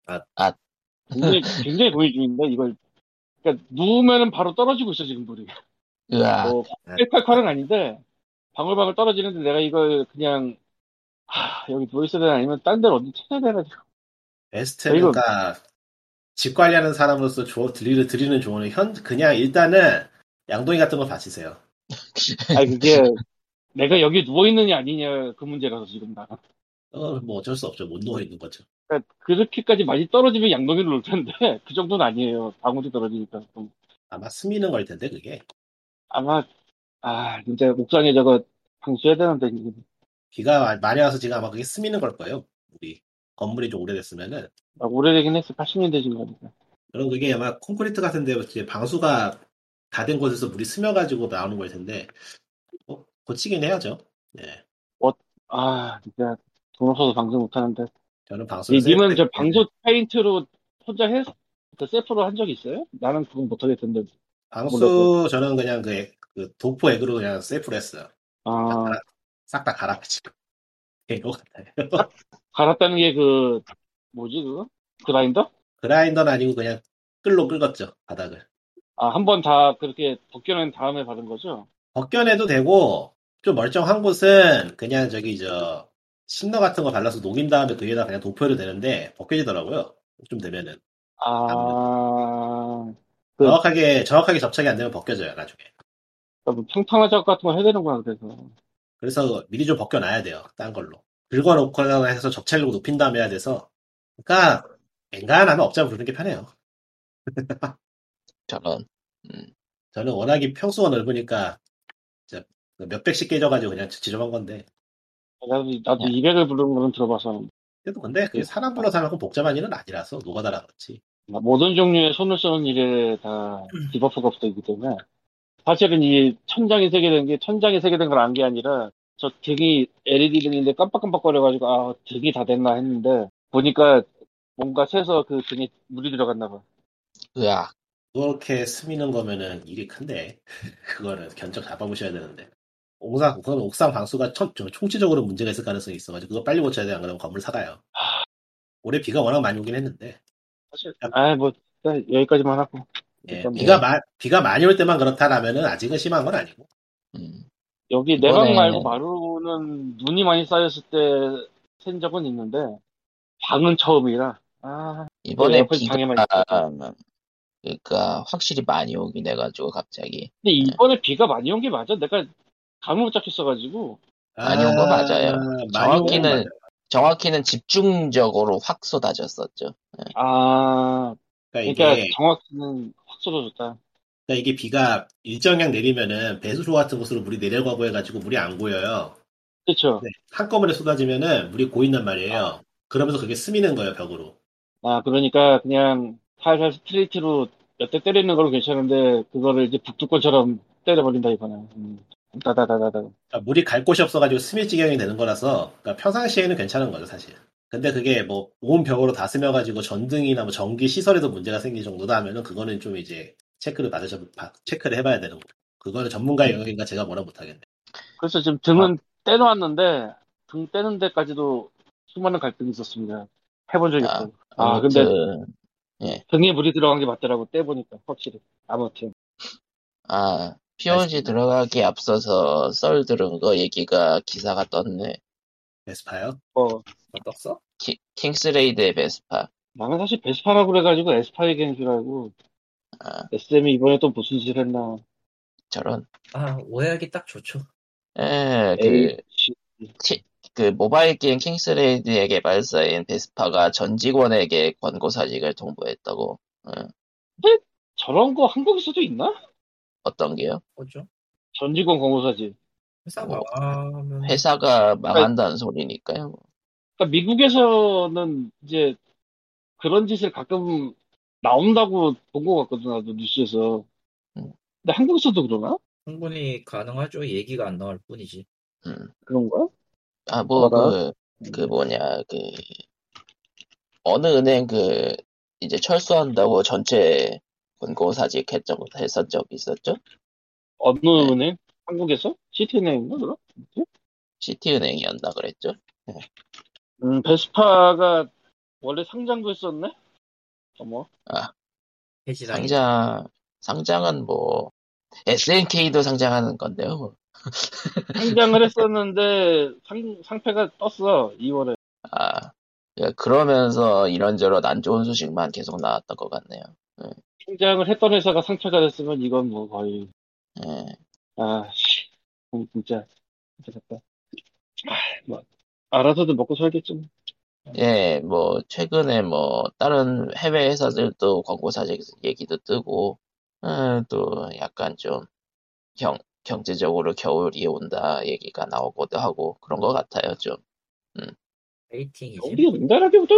아, 아. 굉장히 굉장히 고민 중인데 이걸 그러니까 누우면은 바로 떨어지고 있어 지금 물이 으아, 뭐, 콸콸콸은 아닌데, 방울방울 떨어지는데 내가 이걸 그냥, 하, 여기 누워있어야 되나 아니면 딴 데를 어디 찾아야 되나 지금. 베스트는 이거- 그러니까 집 관리하는 사람으로서 조, 드리는, 드리는 조언은 현 그냥 일단은 양동이 같은 거 받치세요. 아니, 그게, 내가 여기 누워있느냐 아니냐 그 문제라서 지금 나. 어, 뭐 어쩔 수 없죠. 못 누워 있는 거죠. 그러니까 그렇게까지 많이 떨어지면 양동이를 놓을 텐데, 그 정도는 아니에요. 방울이 떨어지니까. 좀. 아마 스미는 걸 텐데 그게 아마, 아, 진짜 옥상에 저거 방수해야 되는데. 비가 많이 와서 지금 아마 그게 스미는 걸 거예요. 우리 건물이 좀 오래됐으면은 아, 오래되긴 했어. 80년대 지금 거니까. 그럼 그게 아마 콘크리트 같은데 이제 방수가 다 된 곳에서 물이 스며가지고 나오는 걸 텐데 뭐, 고치긴 해야죠. 네. 아, 진짜 돈 없어서 방송 못하는데. 저는 방수를 님은 저 방수 페인트로 혼자 해, 그 셀프로 한 적 있어요? 나는 그건 못하겠던데. 방수 저는 그냥 그, 액- 그 도포 액으로 그냥 셀프로 했어요. 아, 싹다 갈아가지고. 이거 같아요. 갈았다는 게 그, 뭐지, 그거? 그라인더? 그라인더는 아니고 그냥 끌로 긁었죠 바닥을. 아, 한 번 다 그렇게 벗겨낸 다음에 받은 거죠? 벗겨내도 되고 좀 멀쩡한 곳은 그냥 저기 저 신너 같은 거 발라서 녹인 다음에 그 위에다 그냥 도포해도 되는데 벗겨지더라고요. 좀 되면은 아, 그- 정확하게 정확하게 접착이 안 되면 벗겨져요 나중에. 뭐 평탄화 작업 같은 거 해야 되는구나, 그래서. 그래서 미리 좀 벗겨놔야 돼요. 딴 걸로. 긁어놓거나 해서 접착력을 높인 다음에 해야 돼서 그러니까 엔간하면 업자 부르는 게 편해요. 저런. 음. 저는 워낙에 평수가 넓으니까 진짜 몇 백씩 깨져가지고 그냥 지저분한 건데. 나도, 나도 네. 200을 부르는 거는 들어봐서 그래도 근데 그 사람 불러서 하는 건 복잡한 일은 아니라서 노가다라 그렇지. 모든 종류의 손을 쓰는 일에 다 debuff가 붙어 있기 때문에 사실은 이 천장이 새게 된 게 천장이 새게 된 걸 안 게 아니라 저 등이 LED 등인데 깜빡깜빡거려가지고 아 등이 다 됐나 했는데 보니까 뭔가 새서 그 등에 물이 들어갔나 봐. 으악. 그렇게 스미는 거면은 일이 큰데 그거를 견적 잡아보셔야 되는데. 옥상 그건 옥상 방수가 총, 총체적으로 문제가 있을 가능성이 있어가지고 그거 빨리 고쳐야 돼 안 그러면 건물 사가요. 올해 비가 워낙 많이 오긴 했는데. 사실 아뭐 여기까지만 하고. 예, 뭐. 비가 마, 비가 많이 올 때만 그렇다라면은 아직은 심한 건 아니고. 음. 여기 내방 이번에- 말고 마루는 눈이 많이 쌓였을 때센 적은 있는데 방은 처음이라. 아 이번에 옆에 비가 방에만 그러니까 확실히 많이 오긴 해가지고 갑자기 근데 이번에 비가 많이 온 게 맞아? 내가 감을 못 잡겠어가지고 많이 온 거 맞아요. 많이 온거 정확히는- 맞아요. 정확히는 집중적으로 확 쏟아졌었죠. 아 그러니까 그러니까 이게 정확히는 확 쏟아졌다. 그러니까 이게 비가 일정량 내리면은 배수로 같은 곳으로 물이 내려가고 해가지고 물이 안 고여요. 그렇죠. 네, 한꺼번에 쏟아지면은 물이 고인단 말이에요. 그러면서 그게 스미는 거예요 벽으로. 아 그러니까 그냥 살살 스트레이트로 몇대 때리는 걸로 괜찮은데 그거를 이제 북두권처럼 때려버린다 이거는. 음. 다다다다다. 그러니까 물이 갈 곳이 없어가지고 스밀 지경이 되는 거라서 그러니까 평상시에는 괜찮은 거죠 사실. 근데 그게 뭐 온 벽으로 다 스며가지고 전등이나 뭐 전기 시설에도 문제가 생길 정도다 하면은 그거는 좀 이제 체크를 받으셔 바- 체크를 해봐야 되는 거. 그거는 전문가의 영역인가 제가 뭐라 못하겠네. 그래서 지금 등은 떼놓았는데 등 떼는 데까지도 수많은 갈등이 있었습니다. 해본 적이 아, 없어요. 아 근데 아 무튼 등에 물이 들어간 게 맞더라고 떼보니까 확실히. 아무튼 아 POG 들어가기 앞서서 썰 들은 거 얘기가 기사가 떴네. 베스파요? 뭐다 떴어? 키- 킹스레이드의 베스파. 나는 사실 베스파라고 그래가지고 에스파 얘기한 줄 알고 아, SM이 이번에 또 무슨 짓을 했나. 저런. 아 오해하기 딱 좋죠. 에, 그, 에이, 그 모바일 게임 킹스레이드의 개발사인 베스파가 전 직원에게 권고 사직을 통보했다고. 저런 거 한국에서도 있나? 어떤 게요? 뭐죠? 전 직원 권고사지. 회사 뭐, 망하면 회사가 망한다는 소리니까요. 뭐. 그러니까 미국에서는 이제 그런 짓을 가끔 나온다고 본 것 같거든, 나도 뉴스에서. 음. 근데 한국에서도 그러나? 충분히 가능하죠. 얘기가 안 나올 뿐이지. 음. 그런가? 아, 뭐, 뭐라? 그, 그 뭐냐, 그, 어느 은행 그, 이제 철수한다고 전체 권고 사직 했던, 했었 적 있었죠? 어느 네. 은행? 한국에서? 시티은행인가, 그럼? 시티은행이었나 그랬죠? 음, 베스파가 원래 상장도 했었네? 어머. 해지당. 상장, 상장은 뭐, SNK도 상장하는 건데요. 뭐. 상장을 했었는데, 상, 상패가 떴어, 2월에. 아, 예, 그러면서 이런저런 안 좋은 소식만 계속 나왔던 것 같네요. 상장을 했던 회사가 상패가 됐으면 이건 뭐 거의, 예, 아, 씨. 음, 진짜. 아, 뭐, 알아서도 먹고 살겠지 뭐. 예, 뭐, 최근에 뭐, 다른 해외 회사들도 광고 사직 얘기도 뜨고, 음, 또 약간 좀, 경, 경제적으로 겨울이 온다 얘기가 나오기도 하고, 그런 것 같아요, 좀. 페이팅이지. 우리가 응달하기보다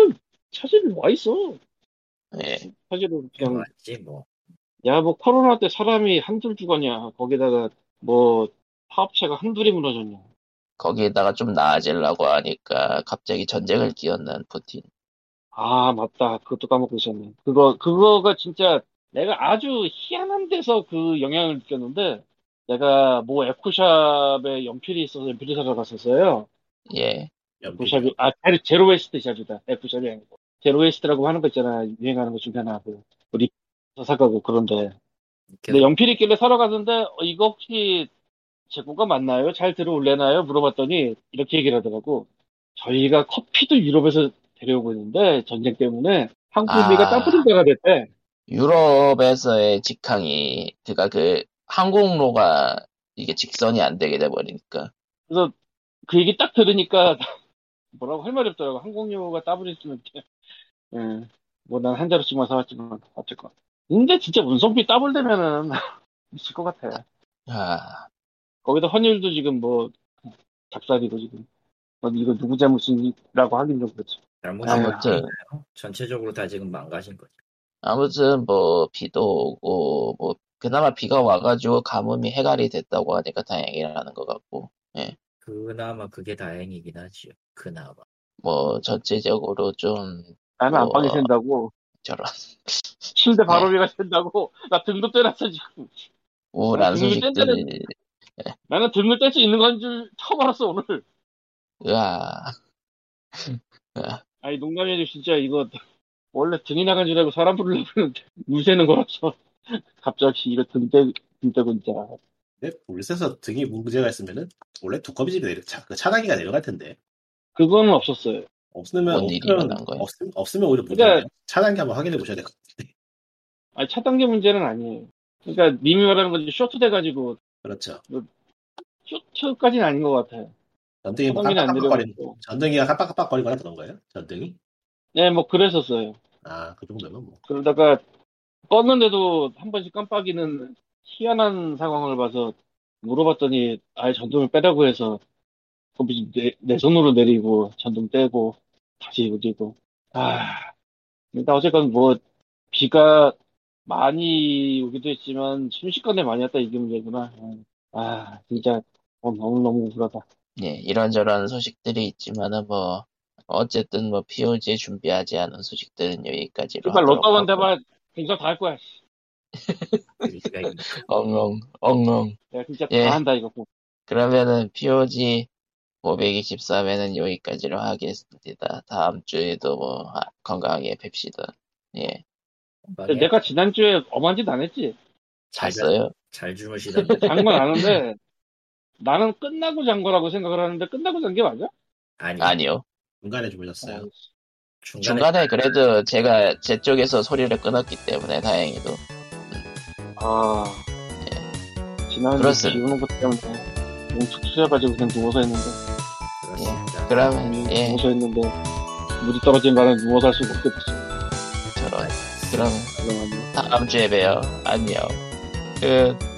사실 와 있어. 예, 사실은 그냥 맞지 뭐. 야 뭐 코로나 때 사람이 한둘 죽었냐 거기다가 뭐 사업체가 한둘이 무너졌냐 거기에다가 좀 나아지려고 하니까 갑자기 전쟁을 끼얹는 푸틴. 아 맞다 그것도 까먹고 있었네 그거 그거가 진짜 내가 아주 희한한 데서 그 영향을 느꼈는데 내가 뭐 에코샵에 연필이 있어서 연필을 사러 갔었어요 예, 에코샵이 아 제로, 웨스트 샵이다 에코샵이 아니고 제로 웨스트라고 하는 거 있잖아 유행하는 것 중에 하나 그 우리 사가고 그런데 근데 연필 있길래 사러 갔는데 어, 이거 혹시 재고가 맞나요? 잘 들어올래나요? 물어봤더니 이렇게 얘기를 하더라고. 저희가 커피도 유럽에서 데려오고 있는데 전쟁 때문에 항공비가 아. 더블인 데가 됐대. 유럽에서의 직항이, 그니까 그, 항공로가 이게 직선이 안 되게 돼버리니까. 그래서 그 얘기 딱 들으니까 뭐라고 할 말이 없더라고. 항공료가 더블 있으면 예. 뭐난 한 자루씩만 사왔지만 어쨌건 근데 진짜 운송비 더블되면은 미칠 것 같아. 아, 거기다 환율도 지금 뭐 작살이고 지금 뭐 이거 누구 잘못이라고 하긴 좀 그렇지. 잘못은 아무튼. 전체적으로 다 지금 망가진 거죠. 아무튼 뭐 비도 오고 뭐 그나마 비가 와가지고 가뭄이 해갈이 됐다고 하니까 다행이라는 것 같고 그나마 그게 다행이긴 하지요. 그나마. 뭐 전체적으로 좀 나는 안방이 우와. 샌다고 저런 침대 네. 바로비가 샌다고 나 등도 떼놨어 지금. 아, 눈이 소식들이 나는 등을 뗄 수 있는 건 줄 처음 알았어 오늘. 으아 아니 농담이지 진짜 이거 원래 등이 나간 줄 알고 사람 부르려고 했는데 물 새는 거라서 갑자기 이거 등대 진짜 근데 물새서 등이 문제가 있으면은 원래 두꺼비집이 내려 차, 그 차단기가 내려갈 텐데 그거는 없었어요. 없으면 없으면? 없음, 없으면 오히려 그러니까- 문제인데 차단기 한번 확인해 보셔야 될 것 같은데 아니 차단계 문제는 아니에요. 그러니까 님이 말하는 건지 쇼트 돼가지고 그렇죠 쇼트까지는 아닌 것 같아요. 전등이 뭐 내려가고. 전등이가 깜빡깜빡거리거나 그런 거예요 전등이 네, 뭐 그랬었어요. 아 그 정도면 뭐 그러다가 껐는데도 한 번씩 깜빡이는 희한한 상황을 봐서 물어봤더니 아예 전등을 빼라고 해서 거기 내, 내 손으로 내리고 전등 떼고 다시 올리고 아. 일단 어쨌건 뭐 비가 많이 오기도 했지만 순식간에 많이 왔다 이게 문제구나. 아 진짜 어, 너무 너무 우울하다. 예 이런저런 소식들이 있지만은 뭐 어쨌든 뭐 POG 준비하지 않은 소식들은 여기까지로 정말 하고. 대박 공사 다할 거야 엉엉 엉엉 내가 진짜 예. 다 한다 이거 그러면은 POG 523회는 여기까지로 하겠습니다. 다음 주에도 뭐 아, 건강하게 뵙시다. 예. 내가 지난주에 엄한 짓 안 했지 잘, 잤어요? 잘 주무시던데. 잔건 아는데 나는 끝나고 잔 거라고 생각을 하는데 끝나고 잔 게 맞아? 아니, 아니요. 중간에 주무셨어요 중간에, 중간에 그래도 제가 제 쪽에서 소리를 끊었기 때문에 다행히도 아 지난주 그렇습니다. 비 오는 것 때문에 너무 툭 튀어가지고 그냥 누워서 했는데 그렇습니다. 그러면 음, 예 누워서 했는데 물이 떨어진 바람에 누워서 할 수가 없게 됐어 저런 그럼 다음 주에 봬요. 안녕. 끝.